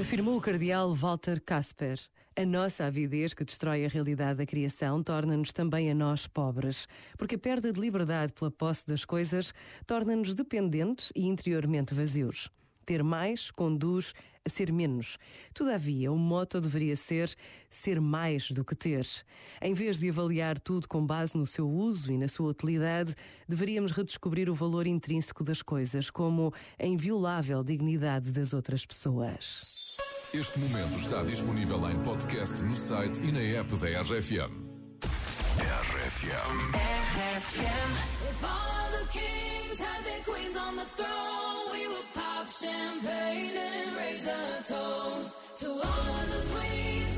Afirmou o cardeal Walter Casper. A nossa avidez que destrói a realidade da criação torna-nos também a nós pobres, porque a perda de liberdade pela posse das coisas torna-nos dependentes e interiormente vazios. Ter mais conduz ser menos. Todavia, o moto deveria ser ser mais do que ter. Em vez de avaliar tudo com base no seu uso e na sua utilidade, deveríamos redescobrir o valor intrínseco das coisas, como a inviolável dignidade das outras pessoas. Este momento está disponível em podcast no site e na app da RFM. RFM. RFM. If all of the kings had their queens on the throne, champagne and raise a toast to all the queens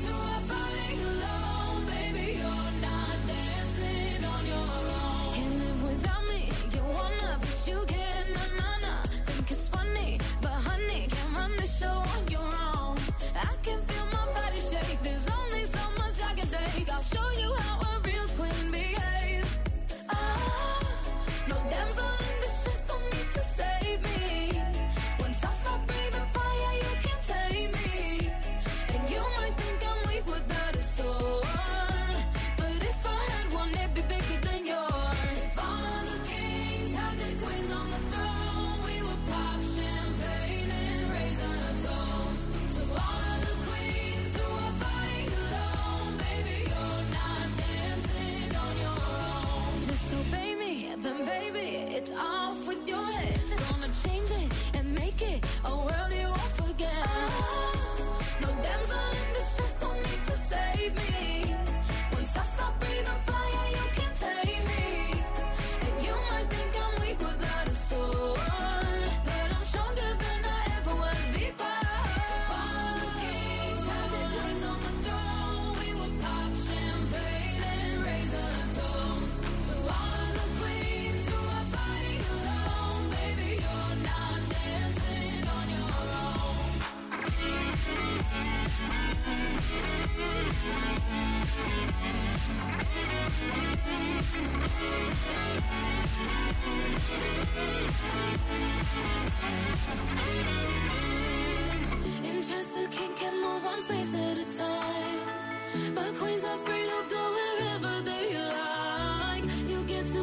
it's all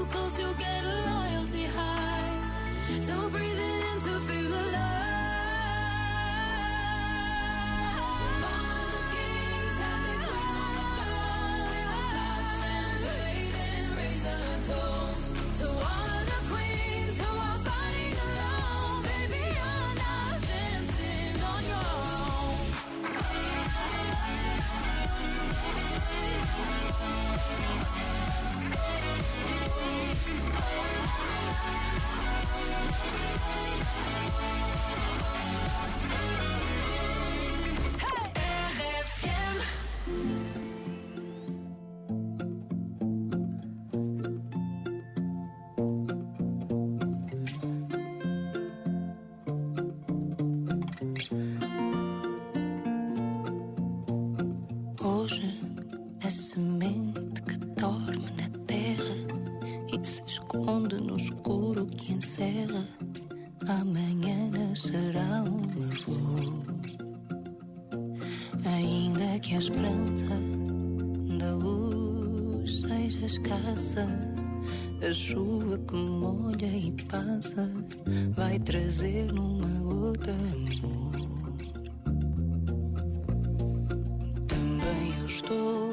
close, you'll get a semente que dorme na terra e se esconde no escuro que encerra, amanhã nascerá uma flor. Ainda que a esperança da luz seja escassa, a chuva que molha e passa vai trazer numa gota amor. Também eu estou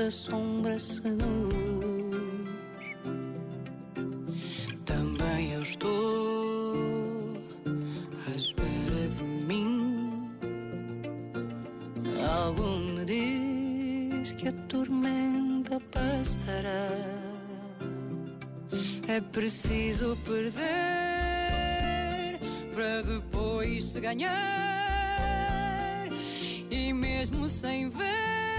onde a sombra seduz. Também eu estou à espera de mim. Algo me diz que a tormenta passará. É preciso perder para depois se ganhar. E mesmo sem ver.